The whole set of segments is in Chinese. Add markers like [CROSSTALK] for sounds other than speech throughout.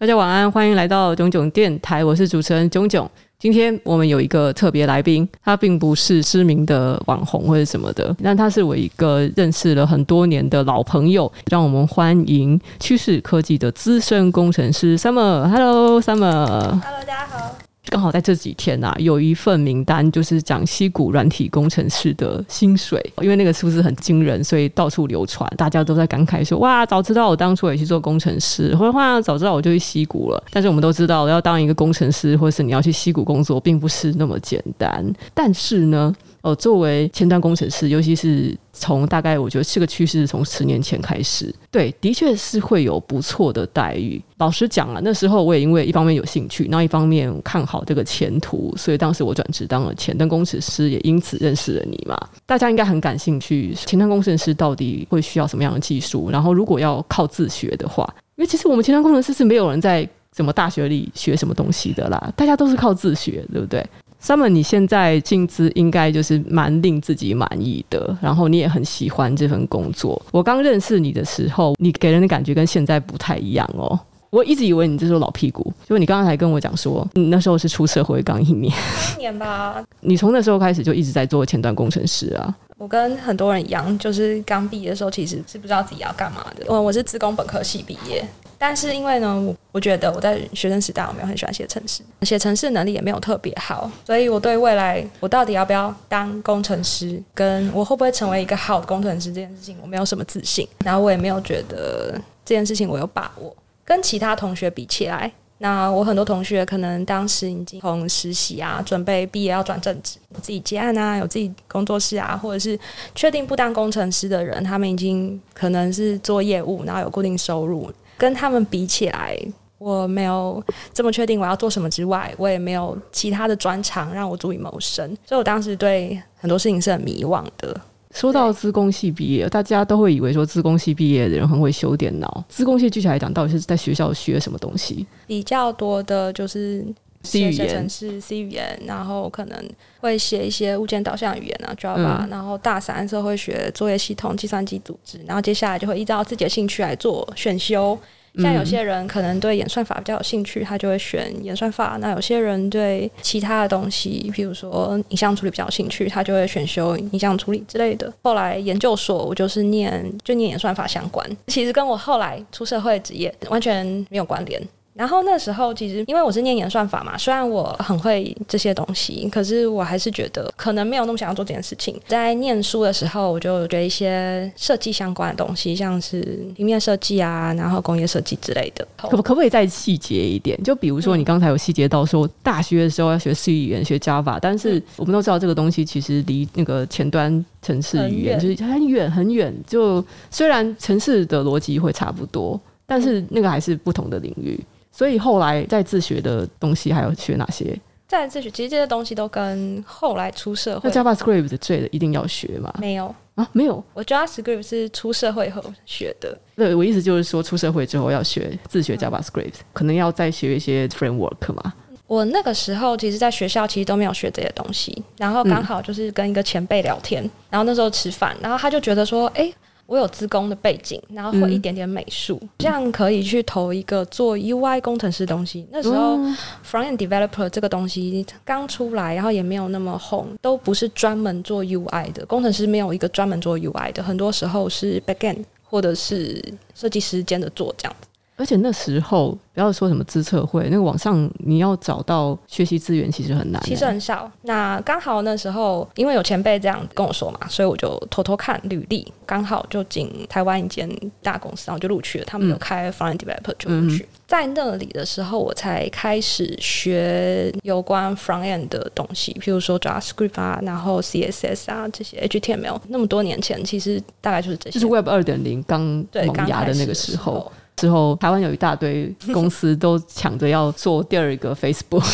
大家晚安，欢迎来到囧囧电台，我是主持人囧囧。今天我们有一个特别来宾，他并不是知名的网红或者什么的，但他是我一个认识了很多年的老朋友。让我们欢迎趋势科技的资深工程师 Summer。Hello，Summer。Hello，大家好。刚好在这几天啊，有一份名单，就是讲矽谷软体工程师的薪水，因为那个数字很惊人，所以到处流传，大家都在感慨说：“哇，早知道我当初也去做工程师，或者话早知道我就去矽谷了。”但是我们都知道，要当一个工程师，或是你要去矽谷工作，并不是那么简单。但是呢，呃，作为前端工程师，尤其是从大概我觉得这个趋势是，从十年前开始，对，的确是会有不错的待遇。老实讲啊，那时候我也因为一方面有兴趣，然后一方面看好这个前途，所以当时我转职当了前端工程师，也因此认识了你嘛。大家应该很感兴趣，前端工程师到底会需要什么样的技术？然后如果要靠自学的话，因为其实我们前端工程师是没有人在什么大学里学什么东西的啦，大家都是靠自学，对不对？Summer，你现在薪资应该就是蛮令自己满意的，然后你也很喜欢这份工作。我刚认识你的时候，你给人的感觉跟现在不太一样哦。我一直以为你这是老屁股，就你刚刚才跟我讲说，你那时候是出社会刚一年，一年吧。[LAUGHS] 你从那时候开始就一直在做前端工程师啊。我跟很多人一样，就是刚毕业的时候其实是不知道自己要干嘛的。我我是自工本科系毕业。但是因为呢，我我觉得我在学生时代我没有很喜欢写程式，写程式能力也没有特别好，所以我对未来我到底要不要当工程师，跟我会不会成为一个好的工程师这件事情，我没有什么自信。然后我也没有觉得这件事情我有把握。跟其他同学比起来，那我很多同学可能当时已经从实习啊，准备毕业要转正职，自己接案啊，有自己工作室啊，或者是确定不当工程师的人，他们已经可能是做业务，然后有固定收入。跟他们比起来，我没有这么确定我要做什么之外，我也没有其他的专长让我足以谋生，所以我当时对很多事情是很迷惘的。说到资工系毕业，大家都会以为说资工系毕业的人很会修电脑。资工系具体来讲，到底是在学校学什么东西？比较多的就是写写程式、C 语言，然后可能会写一些物件导向语言啊，Java、嗯。然后大三的时候会学作业系统、计算机组织，然后接下来就会依照自己的兴趣来做选修。像有些人可能对演算法比较有兴趣，他就会选演算法；那有些人对其他的东西，譬如说影像处理比较有兴趣，他就会选修影像处理之类的。后来研究所我就是念就念演算法相关，其实跟我后来出社会职业完全没有关联。然后那时候其实因为我是念演算法嘛，虽然我很会这些东西，可是我还是觉得可能没有那么想要做这件事情。在念书的时候，我就学一些设计相关的东西，像是平面设计啊，然后工业设计之类的。可不可不可以再细节一点？就比如说你刚才有细节到说大学的时候要学 C 语言、学 Java，但是我们都知道这个东西其实离那个前端程式语言就是很远很远。就虽然程式的逻辑会差不多，但是那个还是不同的领域。所以后来在自学的东西还有学哪些？在自学，其实这些东西都跟后来出社会。那 JavaScript 的最的一定要学吗？没有啊，没有。我 JavaScript 是出社会后学的。对，我意思就是说，出社会之后要学自学 JavaScript，嗯，可能要再学一些 framework 嘛。我那个时候其实，在学校其实都没有学这些东西，然后刚好就是跟一个前辈聊天，嗯，然后那时候吃饭，然后他就觉得说，哎。我有资工的背景，然后会一点点美术，嗯，这样可以去投一个做 UI 工程师的东西。那时候 Front End Developer 这个东西刚出来，然后也没有那么红，都不是专门做 UI 的工程师，没有一个专门做 UI 的，很多时候是 Backend 或者是设计师兼的做这样子。而且那时候不要说什么资测会，那个网上你要找到学习资源其实很难，其实很少。那刚好那时候因为有前辈这样跟我说嘛，所以我就偷偷看履历，刚好就进台湾一间大公司，然后就录取了。他们有开 Front End Developer 就录取。嗯、在那里的时候，我才开始学有关 Front End 的东西，譬如说 JavaScript 啊，然后 CSS 啊这些 HTML。那么多年前，其实大概就是这些，就是 Web 二点零刚萌芽的那个时候。之后，台湾有一大堆 [LAUGHS] 公司都抢着要做第二个 Facebook，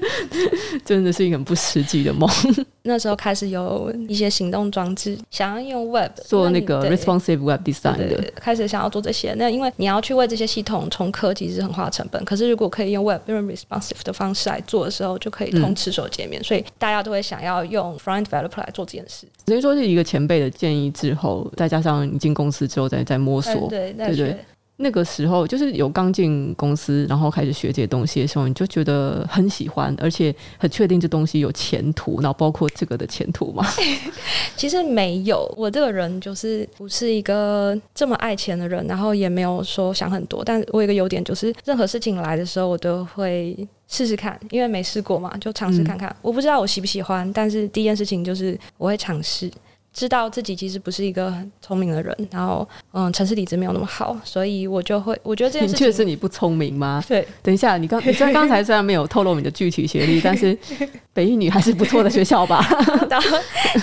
[LAUGHS] 真的是一个很不实际的梦。那时候开始有一些行动装置，想要用 Web 做那个 responsive Web design 的，开始想要做这些。那因为你要去为这些系统重科技是很花成本。可是如果可以用 Web 用 responsive 的方式来做的时候，就可以通吃手界面，嗯。所以大家都会想要用 Front Developer 来做这件事。所以说是一个前辈的建议之后，再加上你进公司之后再再摸索，对对对。那个时候就是有刚进公司，然后开始学这些东西的时候，你就觉得很喜欢，而且很确定这东西有前途，然后包括这个的前途吗？[LAUGHS] 其实没有，我这个人就是不是一个这么爱钱的人，然后也没有说想很多。但我有一个优点，就是任何事情来的时候，我都会试试看，因为没试过嘛，就尝试看看。嗯、我不知道我喜不喜欢，但是第一件事情就是我会尝试。知道自己其实不是一个很聪明的人，然后嗯，城市底子没有那么好，所以我就会，我觉得这件事确是你不聪明吗？[LAUGHS] 对，等一下，你刚 [LAUGHS] 你刚刚才虽然没有透露你的具体学历，但是 [LAUGHS] 北一女还是不错的学校吧？然后，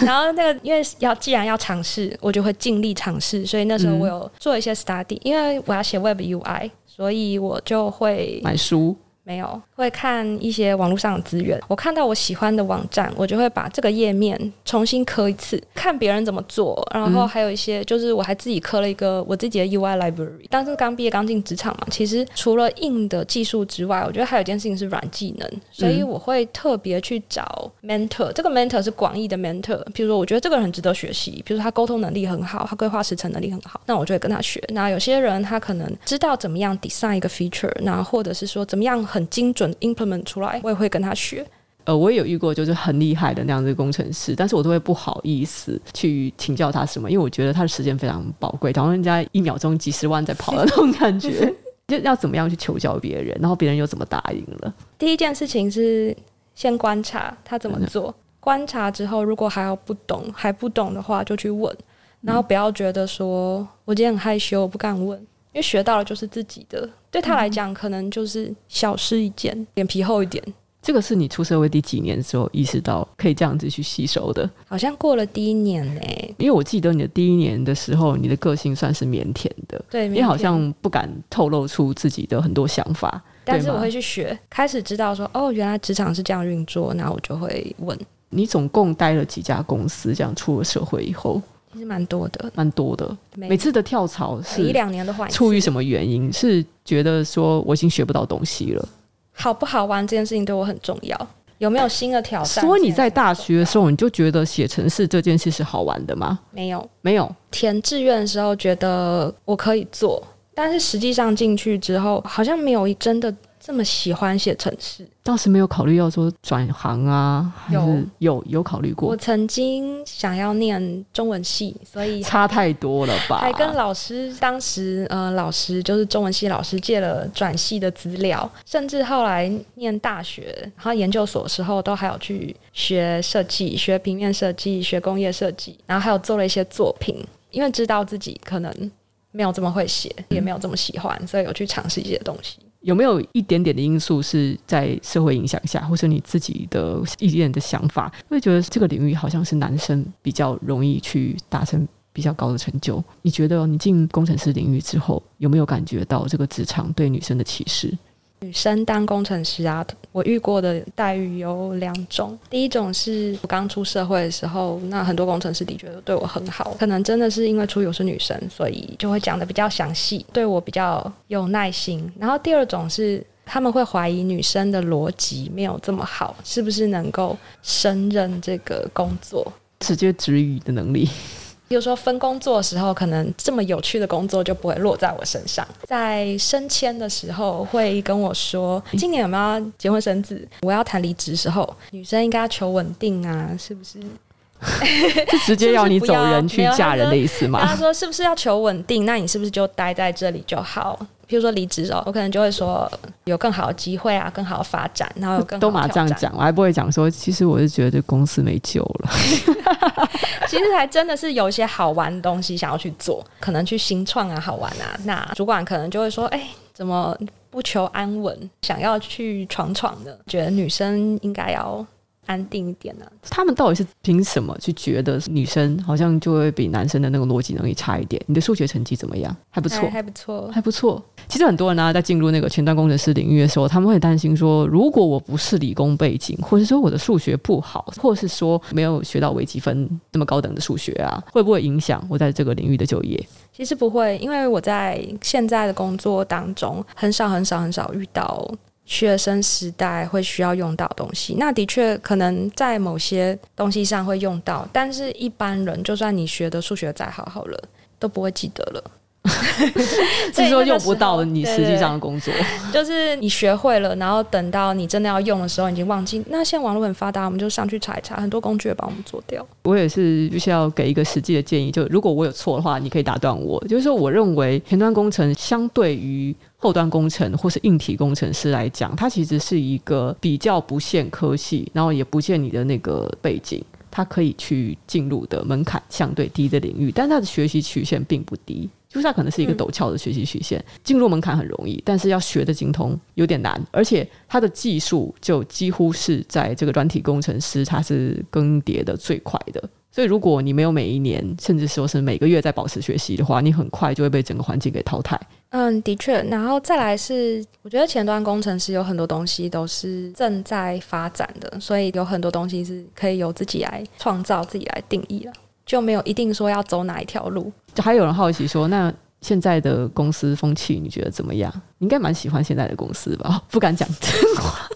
然后那个因为要既然要尝试，我就会尽力尝试，所以那时候我有做一些 study，、嗯、因为我要写 Web UI，所以我就会买书。没有，会看一些网络上的资源。我看到我喜欢的网站，我就会把这个页面重新刻一次，看别人怎么做。然后还有一些，就是我还自己刻了一个我自己的 UI library。当时刚毕业，刚进职场嘛，其实除了硬的技术之外，我觉得还有一件事情是软技能。所以我会特别去找 mentor。这个 mentor 是广义的 mentor。比如说，我觉得这个人很值得学习。比如说，他沟通能力很好，他规划时程能力很好，那我就会跟他学。那有些人他可能知道怎么样 design 一个 feature，那或者是说怎么样。很精准 implement 出来，我也会跟他学。呃，我也有遇过，就是很厉害的那样子的工程师，但是我都会不好意思去请教他什么，因为我觉得他的时间非常宝贵，好像人家一秒钟几十万在跑的那种感觉，[LAUGHS] 就要怎么样去求教别人，然后别人又怎么答应了。[LAUGHS] 第一件事情是先观察他怎么做，观察之后，如果还要不懂，还不懂的话就去问，然后不要觉得说我今天很害羞，我不敢问。因为学到了就是自己的，对他来讲可能就是小事一件，脸皮厚一点。这个是你出社会第几年的时候意识到可以这样子去吸收的？好像过了第一年呢、欸，因为我记得你的第一年的时候，你的个性算是腼腆的，对，你好像不敢透露出自己的很多想法。但是我会去学，开始知道说，哦，原来职场是这样运作，那我就会问。你总共待了几家公司？这样出了社会以后？其实蛮多的，蛮多的。每次的跳槽是一两年的话，出于什么原因？是觉得说我已经学不到东西了，好不好玩这件事情对我很重要。有没有新的挑战？所以你在大学的时候，你就觉得写程式这件事是好玩的吗？没有，没有。填志愿的时候觉得我可以做，但是实际上进去之后，好像没有真的。这么喜欢写城市，当时没有考虑要说转行啊？有有有考虑过。我曾经想要念中文系，所以差太多了吧？还跟老师，当时呃，老师就是中文系老师借了转系的资料，甚至后来念大学，然后研究所的时候都还有去学设计，学平面设计，学工业设计，然后还有做了一些作品，因为知道自己可能没有这么会写，也没有这么喜欢，嗯、所以有去尝试一些东西。有没有一点点的因素是在社会影响下，或是你自己的意见的想法，会觉得这个领域好像是男生比较容易去达成比较高的成就？你觉得你进工程师领域之后，有没有感觉到这个职场对女生的歧视？女生当工程师啊，我遇过的待遇有两种。第一种是我刚出社会的时候，那很多工程师的确对我很好，可能真的是因为出游是女生，所以就会讲得比较详细，对我比较有耐心。然后第二种是他们会怀疑女生的逻辑没有这么好，是不是能够胜任这个工作？直接质疑的能力。比如说分工作的时候，可能这么有趣的工作就不会落在我身上。在升迁的时候，会跟我说：“今年有没有结婚生子？”我要谈离职时候，女生应该要求稳定啊，是不是？[LAUGHS] 是直接要你走人去嫁人的意思吗？他说：“是不是要求稳定？那你是不是就待在这里就好？”譬如说离职哦，我可能就会说有更好的机会啊，更好的发展，然后有更都嘛这样讲，我还不会讲说，其实我是觉得公司没救了。[LAUGHS] 其实还真的是有一些好玩的东西想要去做，可能去新创啊，好玩啊。那主管可能就会说，哎，怎么不求安稳，想要去闯闯的？觉得女生应该要。安定一点呢、啊？他们到底是凭什么去觉得女生好像就会比男生的那个逻辑能力差一点？你的数学成绩怎么样？还不错，还不错，还不错。其实很多人呢、啊，在进入那个前端工程师领域的时候，他们会担心说，如果我不是理工背景，或者说我的数学不好，或者是说没有学到微积分这么高等的数学啊，会不会影响我在这个领域的就业？其实不会，因为我在现在的工作当中，很少很少很少遇到。学生时代会需要用到东西，那的确可能在某些东西上会用到，但是一般人就算你学的数学再好好了，都不会记得了。[LAUGHS] 所以说用不到你实际上的工作，就是你学会了，然后等到你真的要用的时候，已经忘记。那现在网络很发达，我们就上去查一查，很多工具也帮我们做掉。我也是，就是要给一个实际的建议，就如果我有错的话，你可以打断我。就是说，我认为前端工程相对于后端工程或是硬体工程师来讲，它其实是一个比较不限科系，然后也不限你的那个背景。它可以去进入的门槛相对低的领域，但它的学习曲线并不低，就是它可能是一个陡峭的学习曲线。进入门槛很容易，但是要学的精通有点难，而且它的技术就几乎是在这个软体工程师它是更迭的最快的。所以，如果你没有每一年，甚至说是每个月在保持学习的话，你很快就会被整个环境给淘汰。嗯，的确。然后再来是，我觉得前端工程师有很多东西都是正在发展的，所以有很多东西是可以由自己来创造、自己来定义了，就没有一定说要走哪一条路。就还有人好奇说，那现在的公司风气你觉得怎么样？应该蛮喜欢现在的公司吧？[LAUGHS] 不敢讲真话。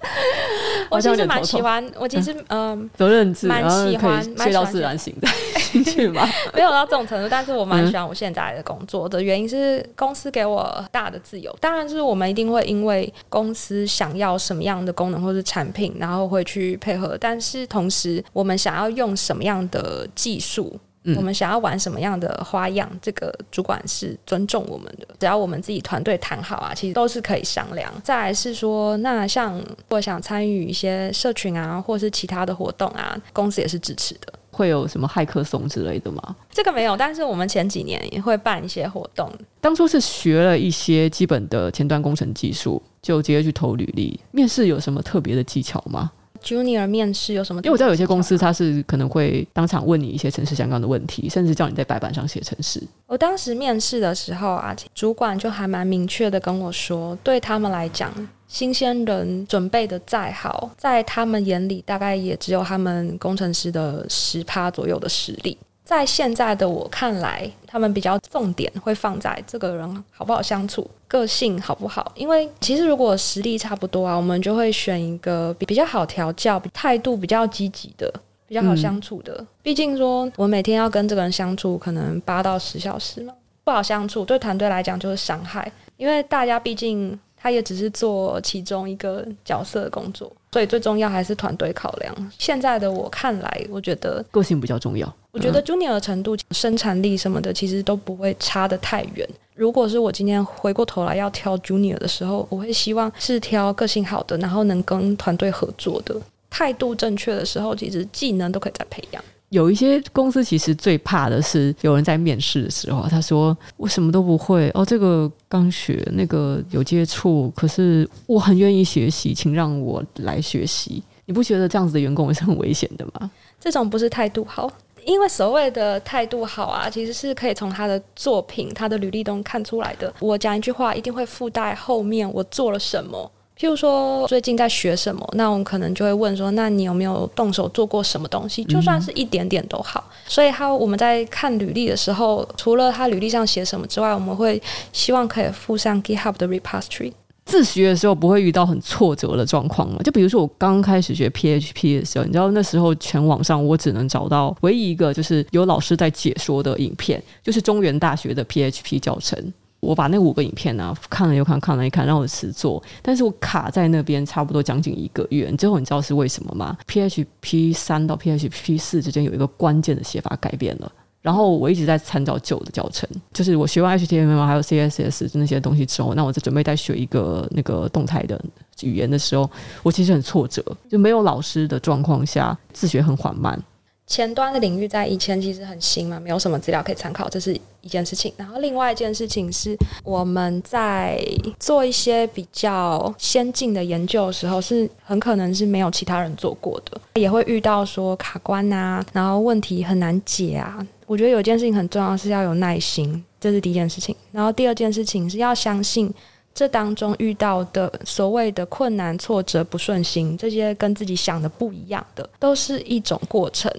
[LAUGHS] 我其实蛮喜欢，我其实嗯，责任制，蛮喜欢，睡到自然醒的 [LAUGHS] 进去吗？[LAUGHS] 没有到这种程度，但是我蛮喜欢我现在的工作的原因是公司给我大的自由。当然是我们一定会因为公司想要什么样的功能或是产品，然后会去配合。但是同时，我们想要用什么样的技术。嗯、我们想要玩什么样的花样？这个主管是尊重我们的，只要我们自己团队谈好啊，其实都是可以商量。再来是说，那像我想参与一些社群啊，或是其他的活动啊，公司也是支持的。会有什么骇客松之类的吗？这个没有，但是我们前几年也会办一些活动。当初是学了一些基本的前端工程技术，就直接去投履历。面试有什么特别的技巧吗？Junior 面试有什么？因为我知道有些公司它是可能会当场问你一些城市相关的问题，甚至叫你在白板上写城市。我当时面试的时候啊，主管就还蛮明确的跟我说，对他们来讲，新鲜人准备的再好，在他们眼里大概也只有他们工程师的十趴左右的实力。在现在的我看来，他们比较重点会放在这个人好不好相处，个性好不好。因为其实如果实力差不多啊，我们就会选一个比较好调教、态度比较积极的、比较好相处的。毕竟说我每天要跟这个人相处，可能八到十小时嘛，不好相处，对团队来讲就是伤害。因为大家毕竟。他也只是做其中一个角色的工作，所以最重要还是团队考量。现在的我看来，我觉得个性比较重要。我觉得 Junior 的程度、生产力什么的，其实都不会差得太远。如果是我今天回过头来要挑 Junior 的时候，我会希望是挑个性好的，然后能跟团队合作的，态度正确的时候，其实技能都可以再培养。有一些公司其实最怕的是有人在面试的时候，他说我什么都不会哦，这个刚学，那个有接触，可是我很愿意学习，请让我来学习。你不觉得这样子的员工也是很危险的吗？这种不是态度好，因为所谓的态度好啊，其实是可以从他的作品、他的履历中看出来的。我讲一句话，一定会附带后面我做了什么。譬如说最近在学什么，那我们可能就会问说，那你有没有动手做过什么东西？就算是一点点都好。嗯、所以他我们在看履历的时候，除了他履历上写什么之外，我们会希望可以附上 GitHub 的 repository。自学的时候不会遇到很挫折的状况吗？就比如说我刚开始学 PHP 的时候，你知道那时候全网上我只能找到唯一一个就是有老师在解说的影片，就是中原大学的 PHP 教程。我把那五个影片呢、看了又看，看了一看，让我实做，但是我卡在那边差不多将近一个月。最后你知道是为什么吗？PHP 三到 PHP 四之间有一个关键的写法改变了，然后我一直在参照旧的教程，就是我学完 HTML 还有 CSS 那些东西之后，那我在准备再学一个那个动态的语言的时候，我其实很挫折，就没有老师的状况下自学很缓慢。前端的领域在以前其实很新嘛，没有什么资料可以参考，这是一件事情。然后另外一件事情是，我们在做一些比较先进的研究的时候，是很可能是没有其他人做过的，也会遇到说卡关啊，然后问题很难解啊。我觉得有一件事情很重要，是要有耐心，这是第一件事情。然后第二件事情是要相信。这当中遇到的所谓的困难、挫折、不顺心，这些跟自己想的不一样的，都是一种过程，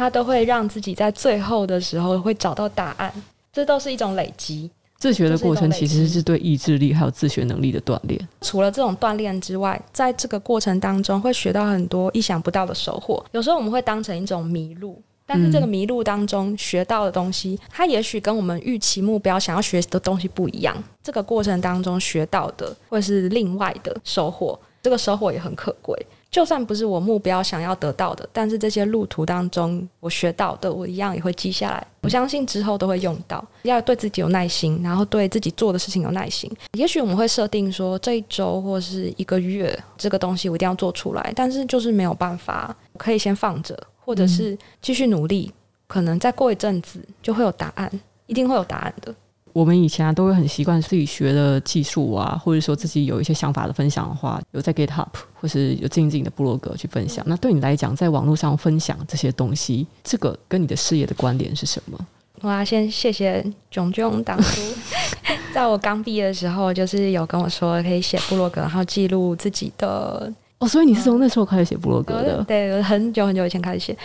它都会让自己在最后的时候会找到答案，这都是一种累积。自学的过程其实是对意志力还有自学能力的锻炼。除了这种锻炼之外，在这个过程当中会学到很多意想不到的收获。有时候我们会当成一种迷路。但是这个迷路当中学到的东西，它也许跟我们预期目标想要学习的东西不一样。这个过程当中学到的会是另外的收获，这个收获也很可贵。就算不是我目标想要得到的，但是这些路途当中我学到的，我一样也会记下来。我相信之后都会用到。要对自己有耐心，然后对自己做的事情有耐心。也许我们会设定说，这一周或是一个月，这个东西我一定要做出来，但是就是没有办法，可以先放着，或者是继续努力。可能再过一阵子就会有答案，一定会有答案的。我们以前啊，都会很习惯自己学的技术啊，或者说自己有一些想法的分享的话，有在 GitHub 或是有经营自己的部落格去分享。嗯、那对你来讲，在网络上分享这些东西，这个跟你的事业的关联是什么？我要先谢谢炯炯当初 [LAUGHS] 在我刚毕业的时候，就是有跟我说可以写部落格，然后记录自己的。哦，所以你是从那时候开始写部落格的？嗯、对，很久很久以前开始写。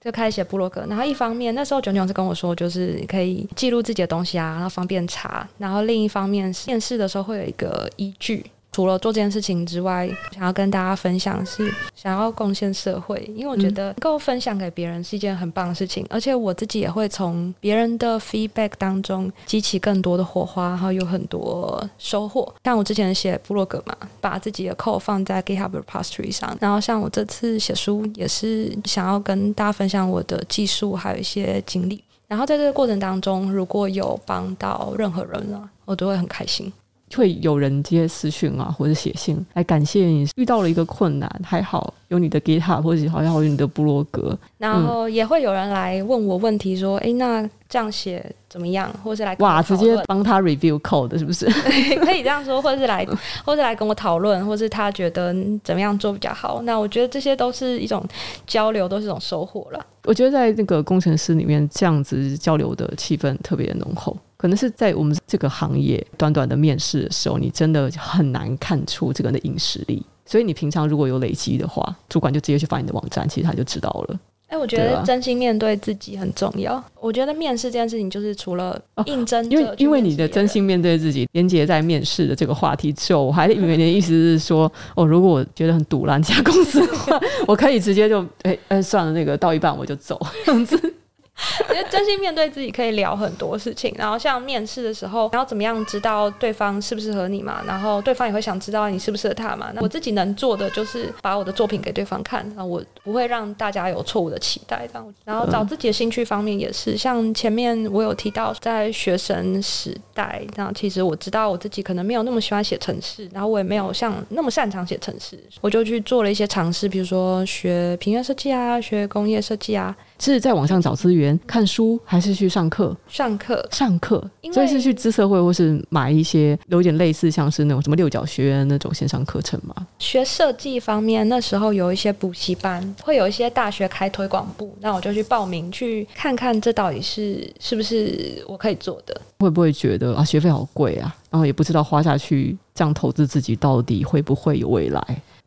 就开始写部落格，然后一方面那时候炯炯是跟我说，就是可以记录自己的东西啊，然后方便查。然后另一方面是面试的时候会有一个依据。除了做这件事情之外，想要跟大家分享是想要贡献社会，因为我觉得能够分享给别人是一件很棒的事情，而且我自己也会从别人的 feedback 当中激起更多的火花，然后有很多收获。像我之前写部落格嘛，把自己的 code 放在 GitHub repository 上，然后像我这次写书也是想要跟大家分享我的技术还有一些经历，然后在这个过程当中，如果有帮到任何人了，我都会很开心。会有人接私讯啊，或者写信来感谢你遇到了一个困难，还好有你的 GitHub，或者好像有你的部落格，然后也会有人来问我问题，说：“哎、嗯，那这样写怎么样？”或者是来哇，直接帮他 review code 是不是？[LAUGHS] 可以这样说，[LAUGHS] 或者是来，或者来跟我讨论，或是他觉得怎么样做比较好。那我觉得这些都是一种交流，都是一种收获了。我觉得在那个工程师里面，这样子交流的气氛特别浓厚。可能是在我们这个行业，短短的面试的时候，你真的很难看出这个人的硬实力。所以你平常如果有累积的话，主管就直接去翻你的网站，其实他就知道了。哎、欸，我觉得真心面对自己很重要。啊、我觉得面试这件事情，就是除了应征、哦，因为因为你的真心面对自己，连接在面试的这个话题之后，我还以为你的意思是说，哦，如果我觉得很堵烂这家公司的话，[LAUGHS] 我可以直接就哎哎、算了，那个到一半我就走这样子。[LAUGHS] 因为真心面对自己可以聊很多事情，然后像面试的时候，然后怎么样知道对方适不适合你嘛？然后对方也会想知道你适不适合他嘛？那我自己能做的就是把我的作品给对方看，然后我不会让大家有错误的期待。这样，然后找自己的兴趣方面也是，像前面我有提到，在学生时代，那其实我知道我自己可能没有那么喜欢写程式，然后我也没有像那么擅长写程式，我就去做了一些尝试，比如说学平面设计啊，学工业设计啊。是在网上找资源、看书，还是去上课？上课，上课。所以是去资社会，或是买一些有点类似像是那种什么六角学院那种线上课程吗？学设计方面，那时候有一些补习班，会有一些大学开推广部，那我就去报名，去看看这到底是是不是我可以做的。会不会觉得啊，学费好贵啊，然后也不知道花下去这样投资自己到底会不会有未来？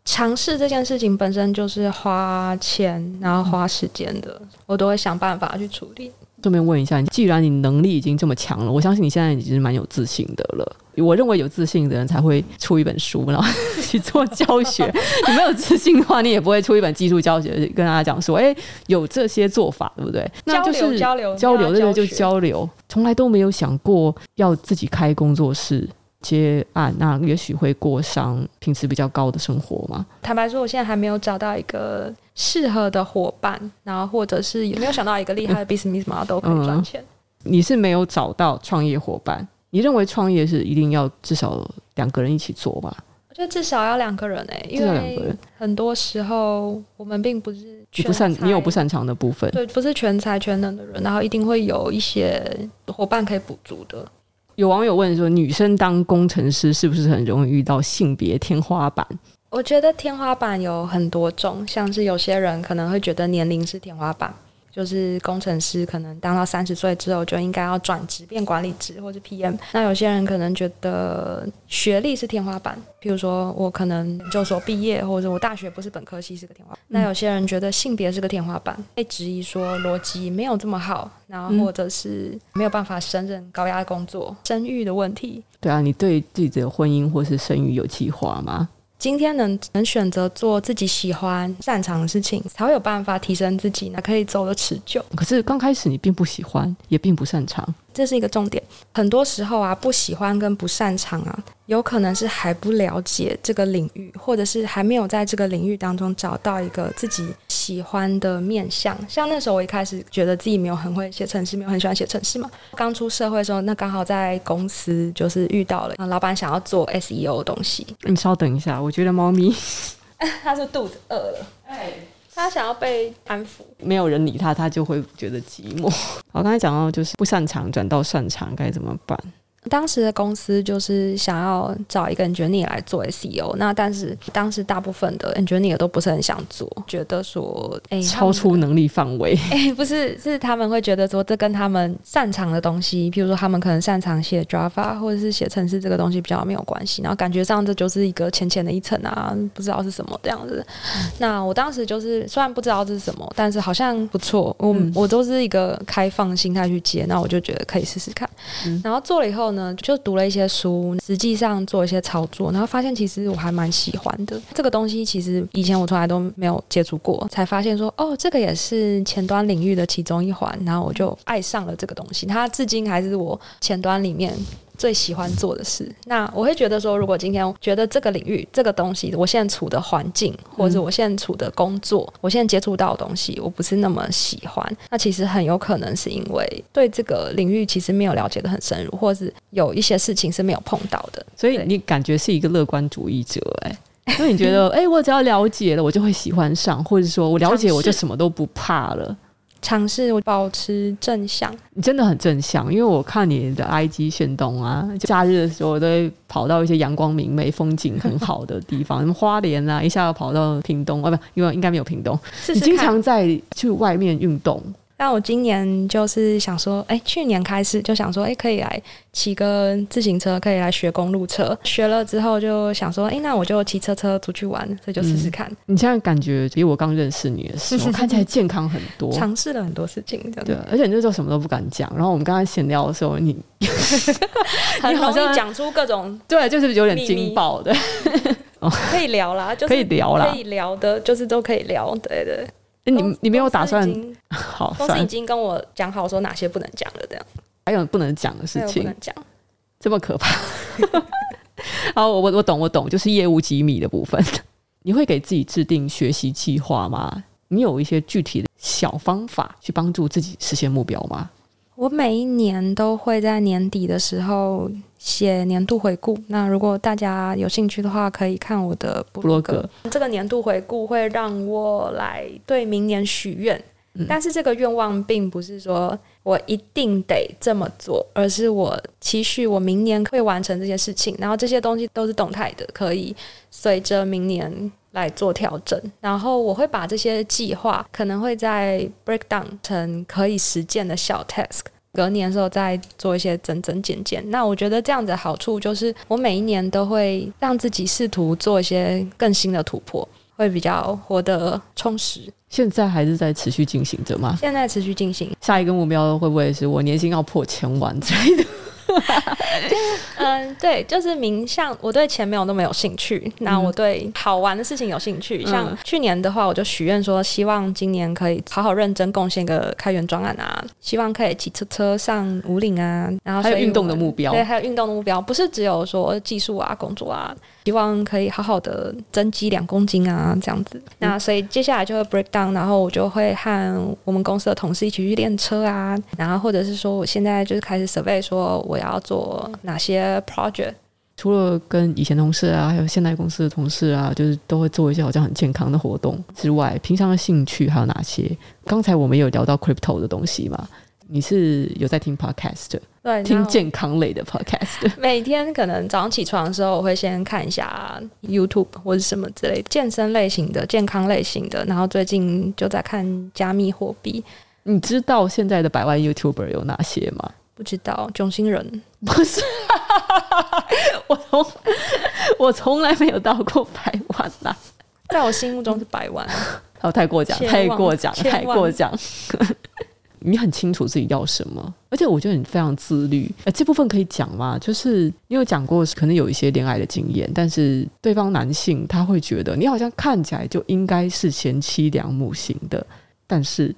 尝试这件事情本身就是花钱，然后花时间的，我都会想办法去处理。顺便问一下，既然你能力已经这么强了，我相信你现在已经是蛮有自信的了。我认为有自信的人才会出一本书，然后去做教学。[LAUGHS] 你没有自信的话，你也不会出一本技术教学，跟大家讲说，哎，有这些做法，对不对？那就是交流，交流，这个就交流。从来都没有想过要自己开工作室。接案，那也许会过上品质比较高的生活嘛。坦白说，我现在还没有找到一个适合的伙伴，然后或者是也没有想到一个厉害的 business model 可以赚钱。嗯。你是没有找到创业伙伴？你认为创业是一定要至少两个人一起做吧？我觉得至少要两个人诶、欸，因为很多时候我们并不是全，你不擅，你有不擅长的部分，对，不是全才全能的人，然后一定会有一些伙伴可以补足的。有网友问说：“女生当工程师是不是很容易遇到性别天花板？”我觉得天花板有很多种，像是有些人可能会觉得年龄是天花板。就是工程师可能当到三十岁之后就应该要转职变管理职或者 PM。那有些人可能觉得学历是天花板，譬如说我可能研究所毕业，或者我大学不是本科系是个天花板。那有些人觉得性别是个天花板，被质疑说逻辑没有这么好，然后或者是没有办法胜任高压工作，生育的问题。对啊，你对自己的婚姻或是生育有计划吗？今天能能选择做自己喜欢、擅长的事情，才会有办法提升自己，才可以走得持久。可是刚开始你并不喜欢，也并不擅长，这是一个重点。很多时候啊，不喜欢跟不擅长啊，有可能是还不了解这个领域，或者是还没有在这个领域当中找到一个自己喜欢的面向。像那时候我一开始觉得自己没有很会写程式，没有很喜欢写程式嘛。刚出社会的时候，那刚好在公司就是遇到了老板想要做 SEO 的东西。你稍等一下，我觉得猫咪 [LAUGHS] 它是肚子饿了，哎，他想要被安抚，没有人理他，他就会觉得寂寞。我刚才讲到就是不擅长转到擅长该怎么办？当时的公司就是想要找一个 engineer 来做 SEO，那但是当时大部分的 engineer 都不是很想做，觉得说，哎、欸，超出能力范围。哎、欸，不是，是他们会觉得说，这跟他们擅长的东西，譬如说他们可能擅长写 Java 或者是写程式这个东西比较没有关系，然后感觉上这就是一个浅浅的一层啊，不知道是什么这样子。嗯、那我当时就是虽然不知道这是什么，但是好像不错，我、嗯、我都是一个开放心态去接，那我就觉得可以试试看，嗯、然后做了以后呢。就读了一些书，实际上做一些操作，然后发现其实我还蛮喜欢的。这个东西其实以前我从来都没有接触过，才发现说哦，这个也是前端领域的其中一环。然后我就爱上了这个东西，它至今还是我前端里面。最喜欢做的事，那我会觉得说，如果今天觉得这个领域、这个东西，我现在处的环境，或者我现在处的工作，嗯、我现在接触到的东西，我不是那么喜欢，那其实很有可能是因为对这个领域其实没有了解的很深入，或是有一些事情是没有碰到的。所以你感觉是一个乐观主义者、欸，哎，因为你觉得，[LAUGHS] 哎、欸，我只要了解了，我就会喜欢上，或者说我了解，我就什么都不怕了。尝试我保持正向，你真的很正向，因为我看你的 IG 炫动啊，假日的时候我都会跑到一些阳光明媚、风景很好的地方，[LAUGHS] 什么花莲啊，一下要跑到屏东啊，不，因为应该没有屏东。试试你经常在去外面运动。但我今年就是想说，哎、欸，去年开始就想说，哎、欸，可以来骑个自行车，可以来学公路车。学了之后就想说，哎、欸，那我就骑车车出去玩，所以就试试看、嗯。你现在感觉比我刚认识你的时候 [LAUGHS] 看起来健康很多，尝试了很多事情，对，而且你那时候什么都不敢讲。然后我们刚才闲聊的时候，你很容易讲出各种 [LAUGHS] 对，就是有点惊爆的。[LAUGHS] 可以聊啦，就是可以聊啦，可以聊的，就是都可以聊，对对，对。你你没有打算 [LAUGHS] 好？公司已经跟我讲好说哪些不能讲了，这样还有不能讲的事情，不能讲，这么可怕。[LAUGHS] 好，我我懂我懂，就是业务机密的部分。[LAUGHS] 你会给自己制定学习计划吗？你有一些具体的小方法去帮助自己实现目标吗？我每一年都会在年底的时候。写年度回顾，那如果大家有兴趣的话，可以看我的部落格。这个年度回顾会让我来对明年许愿，嗯、但是这个愿望并不是说我一定得这么做，而是我期许我明年会完成这些事情。然后这些东西都是动态的，可以随着明年来做调整。然后我会把这些计划可能会在 break down 成可以实践的小 task。隔年的时候再做一些增增减减，那我觉得这样子的好处就是，我每一年都会让自己试图做一些更新的突破，会比较活得充实。现在还是在持续进行着吗？现在持续进行。下一个目标会不会是我年薪要破千万之类的？[LAUGHS] 嗯，对，就是名相。我对钱没有那么有兴趣，那我对好玩的事情有兴趣。嗯、像去年的话，我就许愿说，希望今年可以好好认真贡献个开源专案啊，希望可以骑车车上五岭啊，然后还有运动的目标，对，还有运动的目标，不是只有说技术啊、工作啊，希望可以好好的增肌两公斤啊，这样子。那所以接下来就会 break down，然后我就会和我们公司的同事一起去练车啊，然后或者是说，我现在就是开始 survey 说我要做哪些 project。除了跟以前同事啊，还有现在公司的同事啊，就是都会做一些好像很健康的活动之外，平常的兴趣还有哪些？刚才我们有聊到 crypto 的东西嘛？你是有在听 podcast，对，听健康类的 podcast。[LAUGHS] 每天可能早上起床的时候，我会先看一下 YouTube 或者什么之类的健身类型的、健康类型的。然后最近就在看加密货币。你知道现在的百万 YouTuber 有哪些吗？不知道，囧星人不是，[LAUGHS] 我从我从来没有到过百万呐，在我心目中是百万，[LAUGHS] 哦，太过奖，太过奖，太过奖。你很清楚自己要什么，而且我觉得你非常自律。哎，这部分可以讲吗？就是你有讲过，可能有一些恋爱的经验，但是对方男性他会觉得你好像看起来就应该是贤妻良母型的，但是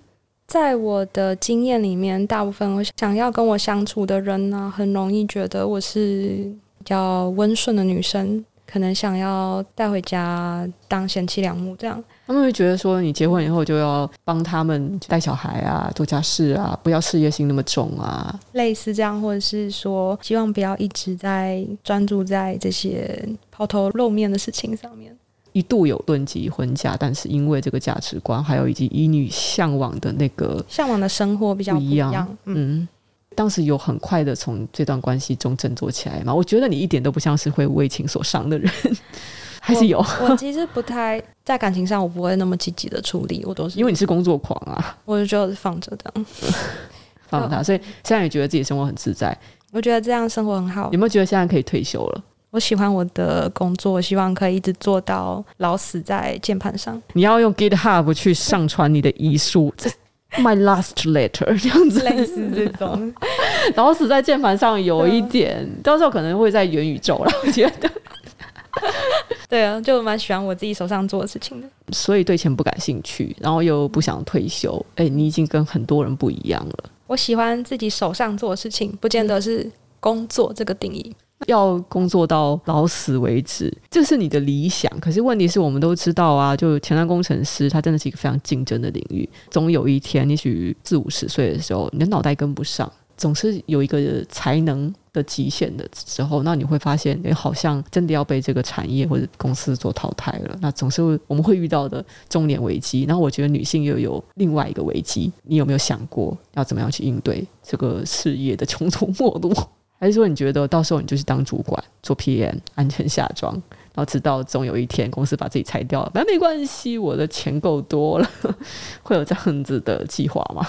在我的经验里面，大部分我想要跟我相处的人呢，很容易觉得我是比较温顺的女生。可能想要带回家当贤妻良母，这样他们会觉得说，你结婚以后就要帮他们带小孩啊，做家事啊，不要事业心那么重啊，类似这样，或者是说，希望不要一直在专注在这些抛头露面的事情上面。一度有论及婚嫁，但是因为这个价值观，还有以及以女向往的那个向往的生活比较不一样，嗯。当时有很快的从这段关系中振作起来吗？我觉得你一点都不像是会为情所伤的人，[LAUGHS] 还是有。我，我其实不太在感情上，我不会那么积极的处理，我都是因为你是工作狂啊，我就觉得放着这样，[LAUGHS] 放着他，所以现在也觉得自己生活很自在。我觉得这样生活很好。有没有觉得现在可以退休了？我喜欢我的工作，希望可以一直做到老死在键盘上。你要用 GitHub 去上传你的遗书。My last letter 这样子，类似这种，[LAUGHS] 然后死在键盘上有一点，到时候可能会在元宇宙了。我 [LAUGHS] 觉得，对啊，就蛮喜欢我自己手上做的事情的。所以对钱不感兴趣，然后又不想退休。哎、欸，你已经跟很多人不一样了。我喜欢自己手上做的事情，不见得是工作这个定义。要工作到老死为止，这是你的理想。可是问题是我们都知道啊，就前端工程师，他真的是一个非常竞争的领域。总有一天，也许四五十岁的时候，你的脑袋跟不上，总是有一个才能的极限的时候，那你会发现，你好像真的要被这个产业或者公司做淘汰了。那总是我们会遇到的中年危机。然后我觉得女性又有另外一个危机，你有没有想过要怎么样去应对这个事业的穷途末路？还是说你觉得到时候你就是当主管做 PM 安全下装，然后直到总有一天公司把自己裁掉了，反正没关系，我的钱够多了，[LAUGHS] 会有这样子的计划吗？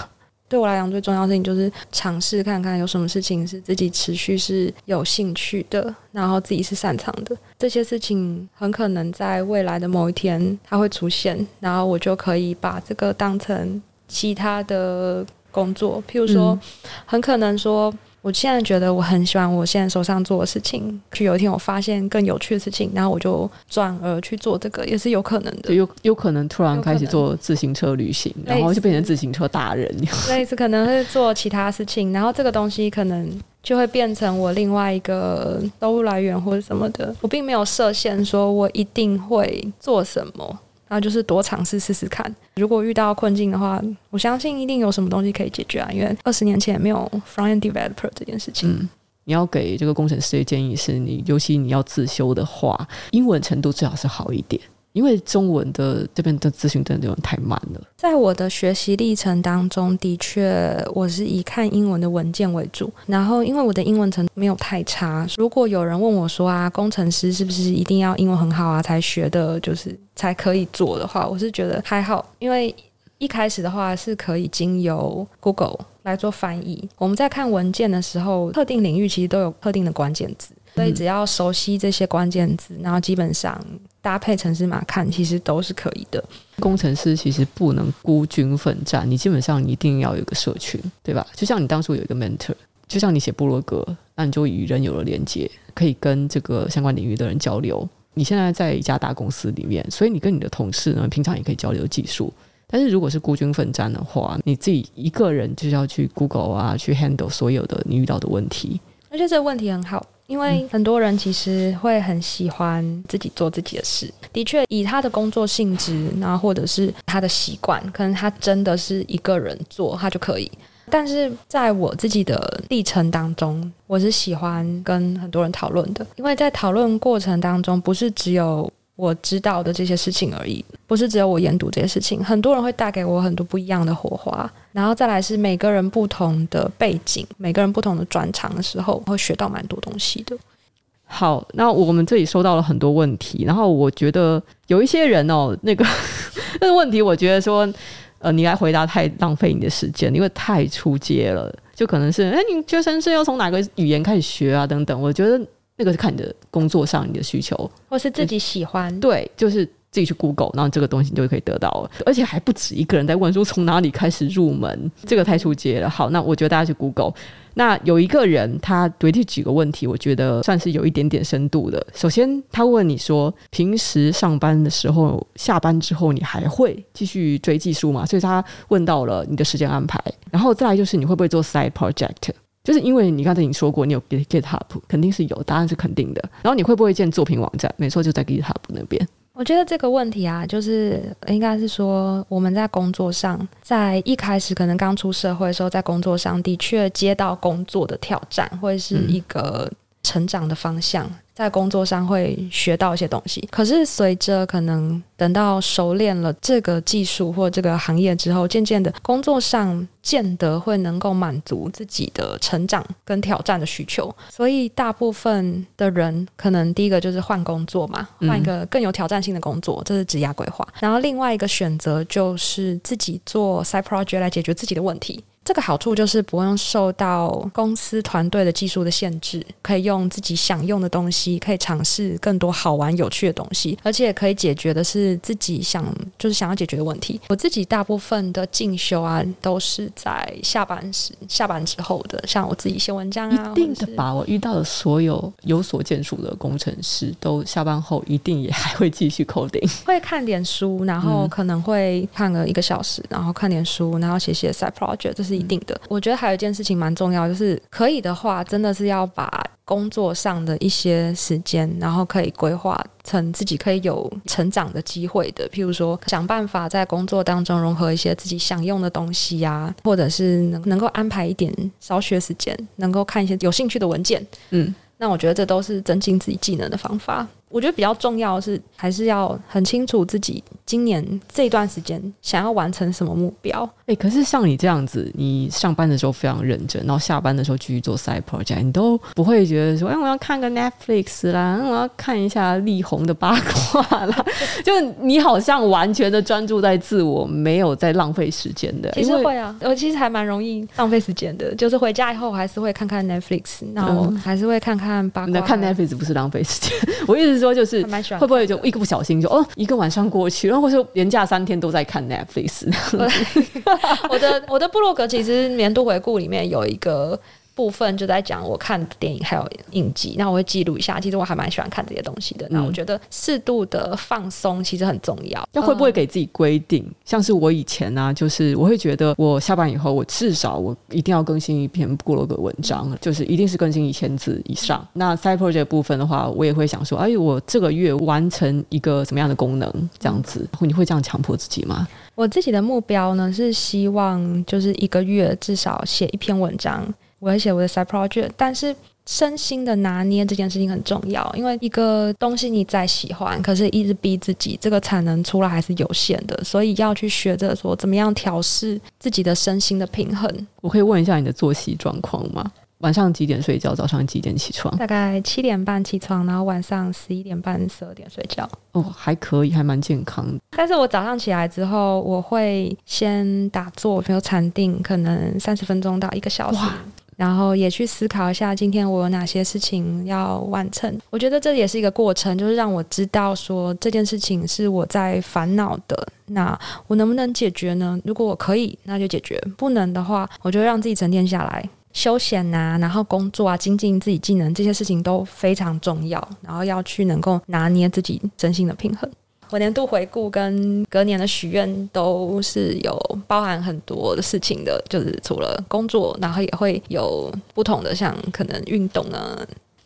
对我来讲，最重要的事情就是尝试看看有什么事情是自己持续是有兴趣的，然后自己是擅长的。这些事情很可能在未来的某一天它会出现，然后我就可以把这个当成其他的工作，譬如说，很可能说。我现在觉得我很喜欢我现在手上做的事情，就有一天我发现更有趣的事情，然后我就转而去做这个，也是有可能的。有有可能突然开始做自行车旅行，然后就变成自行车达人。[LAUGHS] 类似可能会做其他事情，然后这个东西可能就会变成我另外一个收入来源或者什么的。我并没有设限，说我一定会做什么。那就是多尝试试试看，如果遇到困境的话，我相信一定有什么东西可以解决啊。因为二十年前没有 front-end developer 这件事情。嗯，你要给这个工程师的建议是你，尤其你要自修的话，英文程度最好是好一点。因为中文的这边的咨询真的有点太慢了。在我的学习历程当中，的确我是以看英文的文件为主。然后，因为我的英文程度没有太差，如果有人问我说啊，工程师是不是一定要英文很好啊才学的，就是才可以做的话，我是觉得还好。因为一开始的话是可以经由 Google 来做翻译。我们在看文件的时候，特定领域其实都有特定的关键字。所以只要熟悉这些关键字，然后基本上搭配城市码看，其实都是可以的。工程师其实不能孤军奋战，你基本上一定要有一个社群，对吧？就像你当初有一个 mentor，就像你写部落格，那你就与人有了连接，可以跟这个相关领域的人交流。你现在在一家大公司里面，所以你跟你的同事呢，平常也可以交流技术。但是如果是孤军奋战的话，你自己一个人就是要去 Google 啊，去 handle 所有的你遇到的问题。而且这个问题很好。因为很多人其实会很喜欢自己做自己的事。的确，以他的工作性质，然后或者是他的习惯，可能他真的是一个人做，他就可以。但是在我自己的历程当中，我是喜欢跟很多人讨论的，因为在讨论过程当中，不是只有。我知道的这些事情而已，不是只有我研读这些事情。很多人会带给我很多不一样的火花，然后再来是每个人不同的背景，每个人不同的专长的时候，会学到蛮多东西的。好，那我们这里收到了很多问题，然后我觉得有一些人哦，那个 [LAUGHS] 那个问题，我觉得说，呃，你来回答太浪费你的时间，因为太出街了，就可能是，哎，你学程式要从哪个语言开始学啊？等等，我觉得。这个是看你的工作上你的需求，或是自己喜欢。对，就是自己去 Google，然后这个东西你就可以得到了，而且还不止一个人在问说从哪里开始入门，这个太出街了。好，那我觉得大家去 Google。那有一个人他对这几个问题，我觉得算是有一点点深度的。首先，他问你说，平时上班的时候，下班之后你还会继续追技术吗？所以他问到了你的时间安排。然后再来就是你会不会做 side project？就是因为你刚才已经说过，你有 GitHub，肯定是有，答案是肯定的。然后你会不会建作品网站？没错，就在 GitHub 那边。我觉得这个问题啊，就是应该是说我们在工作上，在一开始可能刚出社会的时候，在工作上的确接到工作的挑战，或者是一个成长的方向。在工作上会学到一些东西，可是随着可能等到熟练了这个技术或这个行业之后，渐渐的工作上见得会能够满足自己的成长跟挑战的需求，所以大部分的人可能第一个就是换工作嘛，换一个更有挑战性的工作，这是职业规划。然后另外一个选择就是自己做 side project 来解决自己的问题。这个好处就是不用受到公司团队的技术的限制，可以用自己想用的东西，可以尝试更多好玩有趣的东西，而且可以解决的是自己想就是想要解决的问题。我自己大部分的进修啊，都是在下班时、下班之后的，像我自己写文章啊，一定的吧。我遇到的所有有所建树的工程师，都下班后一定也还会继续 coding，[LAUGHS] 会看点书，然后可能会看个一个小时，然后看点书，然后写写 side project，这是。是一定的，我觉得还有一件事情蛮重要，就是可以的话，真的是要把工作上的一些时间，然后可以规划成自己可以有成长的机会的。譬如说，想办法在工作当中融合一些自己想用的东西呀、啊，或者是能能够安排一点少学时间，能够看一些有兴趣的文件。嗯，那我觉得这都是增进自己技能的方法。我觉得比较重要的是，还是要很清楚自己今年这段时间想要完成什么目标。哎、欸，可是像你这样子，你上班的时候非常认真，然后下班的时候继续做 side project，你都不会觉得说，哎，我要看个 Netflix 啦，我要看一下力宏的八卦啦，[LAUGHS] 就你好像完全的专注在自我，没有在浪费时间的。其实会啊，我其实还蛮容易浪费时间的，就是回家以后还是会看看 Netflix，然后还是会看看八卦。那、嗯、看 Netflix 不是浪费时间，[LAUGHS] 我意思是说就是会不会就一个不小心就哦，一个晚上过去，然后或者连假三天都在看 Netflix。[LAUGHS] 我的我的部落格其实年度回顾里面有一个部分就在讲我看电影还有影集，那我会记录一下。其实我还蛮喜欢看这些东西的。那我觉得适度的放松其实很重要。那、嗯、会不会给自己规定？像是我以前呢、啊，就是我会觉得我下班以后，我至少我一定要更新一篇部落格文章，就是一定是更新一千字以上。那 side project 部分的话，我也会想说，哎，我这个月完成一个什么样的功能？这样子，你会这样强迫自己吗？我自己的目标呢，是希望就是一个月至少写一篇文章，我会写我的 side project。但是身心的拿捏这件事情很重要，因为一个东西你再喜欢，可是一直逼自己，这个产能出来还是有限的，所以要去学着说怎么样调试自己的身心的平衡。我可以问一下你的作息状况吗？晚上几点睡觉？早上几点起床？大概七点半起床，然后晚上十一点半、十二点睡觉。哦，还可以，还蛮健康的。但是我早上起来之后，我会先打坐，比如禅定，可能三十分钟到一个小时，然后也去思考一下今天我有哪些事情要完成。我觉得这也是一个过程，就是让我知道说这件事情是我在烦恼的，那我能不能解决呢？如果我可以，那就解决；不能的话，我就让自己沉淀下来。休闲呐、啊，然后工作啊，精进自己技能，这些事情都非常重要。然后要去能够拿捏自己身心的平衡。我年度回顾跟隔年的许愿都是有包含很多的事情的，就是除了工作，然后也会有不同的，像可能运动啊。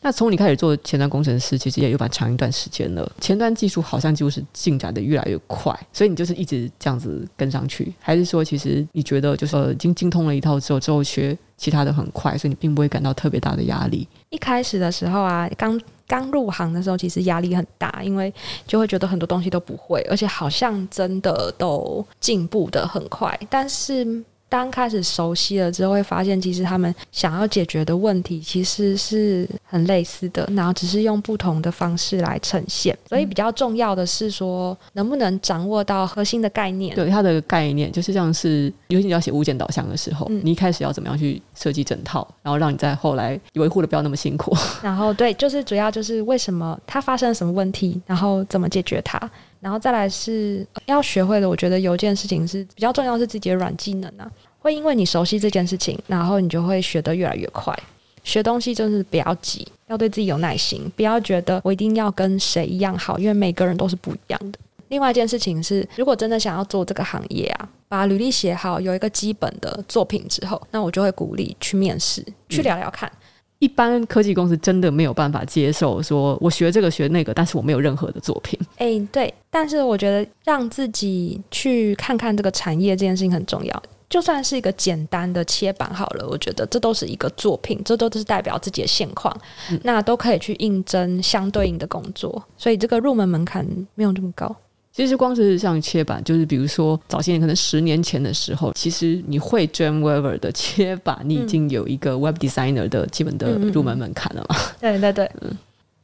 那从你开始做前端工程师，其实也有蛮长一段时间了。前端技术好像就是进展的越来越快，所以你就是一直这样子跟上去，还是说其实你觉得就是已经精通了一套之后，之后学其他的很快，所以你并不会感到特别大的压力？一开始的时候啊，刚刚入行的时候，其实压力很大，因为就会觉得很多东西都不会，而且好像真的都进步得很快，但是。刚开始熟悉了之后，会发现其实他们想要解决的问题其实是很类似的，然后只是用不同的方式来呈现。所以比较重要的是说，能不能掌握到核心的概念。对，它的概念就是像是，尤其你要写物件导向的时候，嗯，你一开始要怎么样去设计整套，然后让你在后来维护的不要那么辛苦。[LAUGHS] 然后对，就是主要就是为什么它发生了什么问题，然后怎么解决它。然后再来是要学会的，我觉得有一件事情是比较重要，是自己的软技能啊。会因为你熟悉这件事情，然后你就会学得越来越快。学东西就是不要急，要对自己有耐心，不要觉得我一定要跟谁一样好，因为每个人都是不一样的。另外一件事情是，如果真的想要做这个行业啊，把履历写好，有一个基本的作品之后，那我就会鼓励去面试，去聊聊看。一般科技公司真的没有办法接受，说我学这个学那个，但是我没有任何的作品。哎、欸，对，但是我觉得让自己去看看这个产业这件事情很重要。就算是一个简单的切板好了，我觉得这都是一个作品，这都是代表自己的现况，嗯、那都可以去应征相对应的工作。所以这个入门门槛没有这么高。其实光是像切板，就是比如说早些年可能十年前的时候，其实你会 Dreamweaver 的切板，你已经有一个 Web Designer 的基本的入门门槛了嘛？对对对，嗯，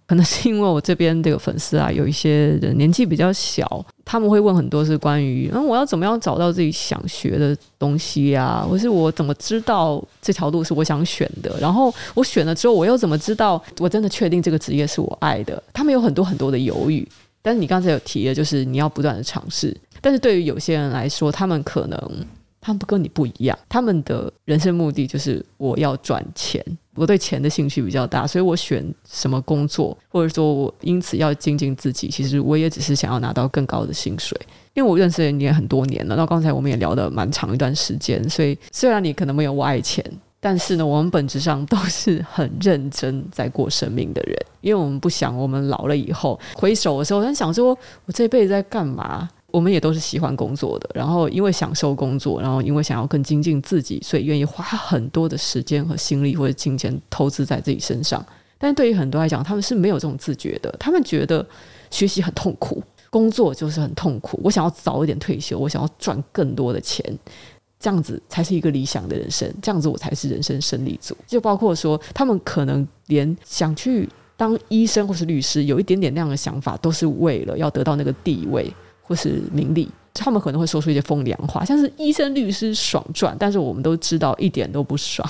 可能是因为我这边这个粉丝啊，有一些人年纪比较小，他们会问很多是关于，嗯，我要怎么样找到自己想学的东西啊？或是我怎么知道这条路是我想选的？然后我选了之后，我又怎么知道我真的确定这个职业是我爱的？他们有很多很多的犹豫。但是你刚才有提的，就是你要不断的尝试。但是对于有些人来说，他们可能他们跟你不一样，他们的人生目的就是我要赚钱，我对钱的兴趣比较大，所以我选什么工作，或者说我因此要精进自己。其实我也只是想要拿到更高的薪水，因为我认识你也很多年了。那刚才我们也聊了蛮长一段时间，所以虽然你可能没有我爱钱。但是呢，我们本质上都是很认真在过生命的人，因为我们不想我们老了以后回首的时候，很想说，我这辈子在干嘛？我们也都是喜欢工作的，然后因为享受工作，然后因为想要更精进自己，所以愿意花很多的时间和心力或者金钱投资在自己身上。但对于很多来讲，他们是没有这种自觉的，他们觉得学习很痛苦，工作就是很痛苦。我想要早一点退休，我想要赚更多的钱。这样子才是一个理想的人生，这样子我才是人生胜利组。就包括说，他们可能连想去当医生或是律师，有一点点那样的想法，都是为了要得到那个地位或是名利。他们可能会说出一些风凉话，像是医生、律师爽赚，但是我们都知道一点都不爽。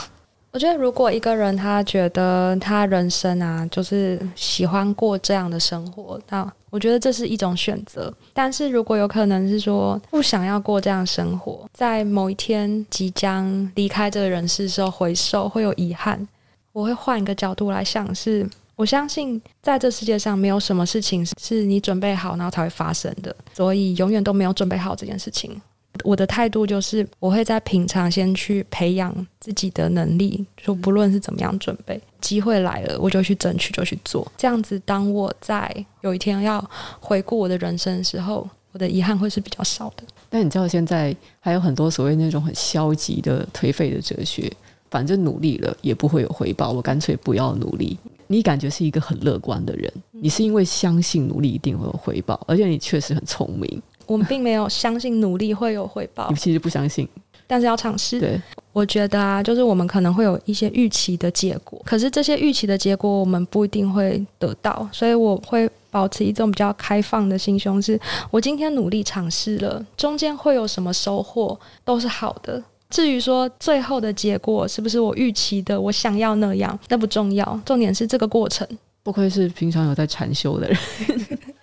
我觉得，如果一个人他觉得他人生啊，就是喜欢过这样的生活，那我觉得这是一种选择。但是如果有可能是说不想要过这样生活，在某一天即将离开这个人世的时候回首会有遗憾，我会换一个角度来想是，我相信在这世界上没有什么事情是你准备好然后才会发生的，所以永远都没有准备好这件事情。我的态度就是，我会在平常先去培养自己的能力，就不论是怎么样准备，机会来了我就去争取，就去做。这样子，当我在有一天要回顾我的人生的时候，我的遗憾会是比较少的。但你知道，现在还有很多所谓那种很消极的颓废的哲学，反正努力了也不会有回报，我干脆不要努力。你感觉是一个很乐观的人，你是因为相信努力一定会有回报，而且你确实很聪明。我们并没有相信努力会有回报，你其实不相信，但是要尝试。对，我觉得啊，就是我们可能会有一些预期的结果，可是这些预期的结果我们不一定会得到，所以我会保持一种比较开放的心胸，是我今天努力尝试了，中间会有什么收获都是好的。至于说最后的结果是不是我预期的，我想要那样，那不重要，重点是这个过程。不愧是平常有在禅修的人。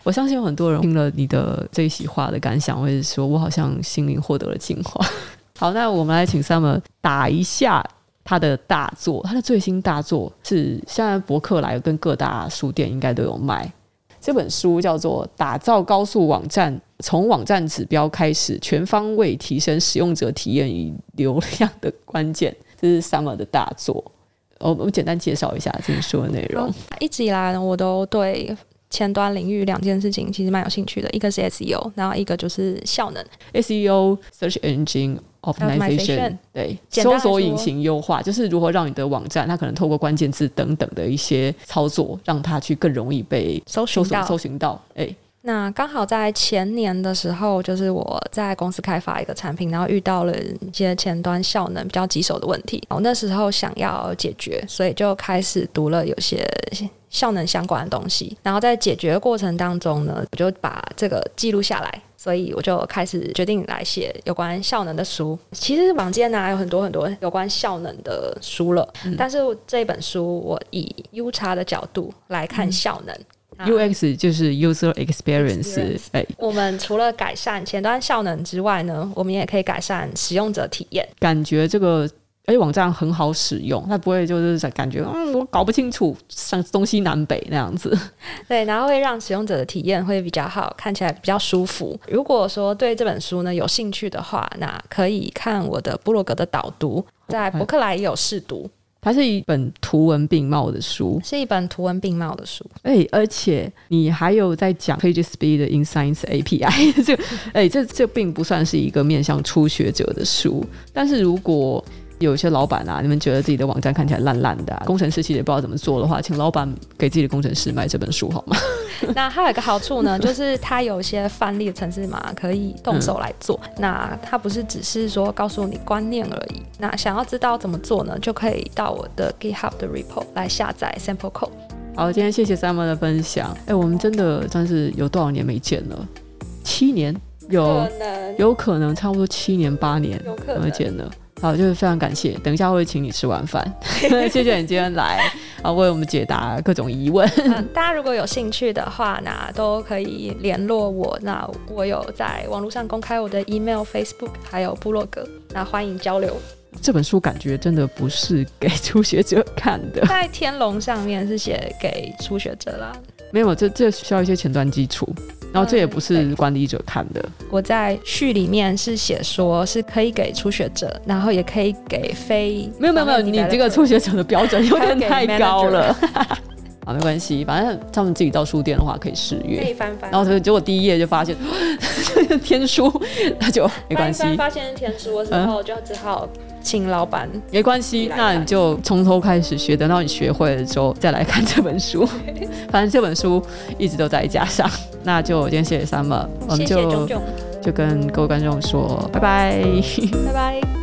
我相信有很多人听了你的这一席话的感想，会说我好像心灵获得了净化。[LAUGHS] 好，那我们来请 Summer 打一下他的大作，他的最新大作是现在博客来跟各大书店应该都有卖。这本书叫做《打造高速网站：从网站指标开始，全方位提升使用者体验与流量的关键》，[LAUGHS] 这是 Summer 的大作。我我简单介绍一下这本书的内容。一直以来呢，我都对。前端领域两件事情其实蛮有兴趣的，一个是 SEO，然后一个就是效能。SEO Search Engine Optimization，对，搜索引擎优化，就是如何让你的网站，它可能透过关键字等等的一些操作，让它去更容易被搜寻到。搜寻到，哎。那刚好在前年的时候，就是我在公司开发一个产品，然后遇到了一些前端效能比较棘手的问题。我那时候想要解决，所以就开始读了有些效能相关的东西。然后在解决的过程当中呢，我就把这个记录下来，所以我就开始决定来写有关效能的书。其实坊间呢有很多很多有关效能的书了，但是这本书我以 UX 的角度来看效能。UX 就是 User Experience。哎，我们除了改善前端效能之外呢，我们也可以改善使用者体验。感觉这个。而且，网站很好使用，它不会就是感觉嗯，我搞不清楚像东西南北那样子。[LAUGHS] 对，然后会让使用者的体验会比较好，看起来比较舒服。如果说对这本书呢有兴趣的话，那可以看我的部落格的导读，在博客来也有试读。它是一本图文并茂的书，是一本图文并茂的书。哎，而且你还有在讲 PageSpeed 的 InScience API，这 [LAUGHS] 哎，这这并不算是一个面向初学者的书，但是如果有一些老板啊，你们觉得自己的网站看起来烂烂的，啊，工程师其实也不知道怎么做的话，请老板给自己的工程师买这本书好吗？[LAUGHS] 那还有一个好处呢，就是它有一些范例的程式码可以动手来做。嗯、那它不是只是说告诉你观念而已。那想要知道怎么做呢，就可以到我的 GitHub 的 repo 来下载 sample code。好，今天谢谢 Summer 的分享。哎，我们真的算是有多少年没见了？七年？有？可有可能差不多七年八年没见了。好，就是非常感谢。等一下会请你吃晚饭，[LAUGHS] [LAUGHS] 谢谢你今天来啊，为我们解答各种疑问。嗯，大家如果有兴趣的话，那都可以联络我。那我有在网络上公开我的 email、Facebook 还有部落格，那欢迎交流。这本书感觉真的不是给初学者看的，[LAUGHS] 在天龙上面是写给初学者啦。没有，这这需要一些前端基础。然后这也不是管理者看的。嗯、我在序里面是写说是可以给初学者，然后也可以给非没有没有没有，你这个初学者的标准 [LAUGHS] 有点太高了。[LAUGHS] 好，没关系，反正他们自己到书店的话可以试阅，可以翻翻。然后结果第一页就发现 [LAUGHS] 天书，那就没关系。发现天书的时候就只好。请老板。没关系，那你就从头开始学，等到你学会了之后再来看这本书。[LAUGHS] 反正这本书一直都在架上，那就今天谢谢 Summer，我们就就跟各位观众说拜拜，拜拜。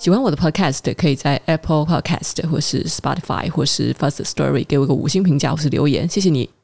喜欢我的 Podcast，可以在 Apple Podcast 或是 Spotify 或是 First Story 给我一个五星评价或是留言，谢谢你。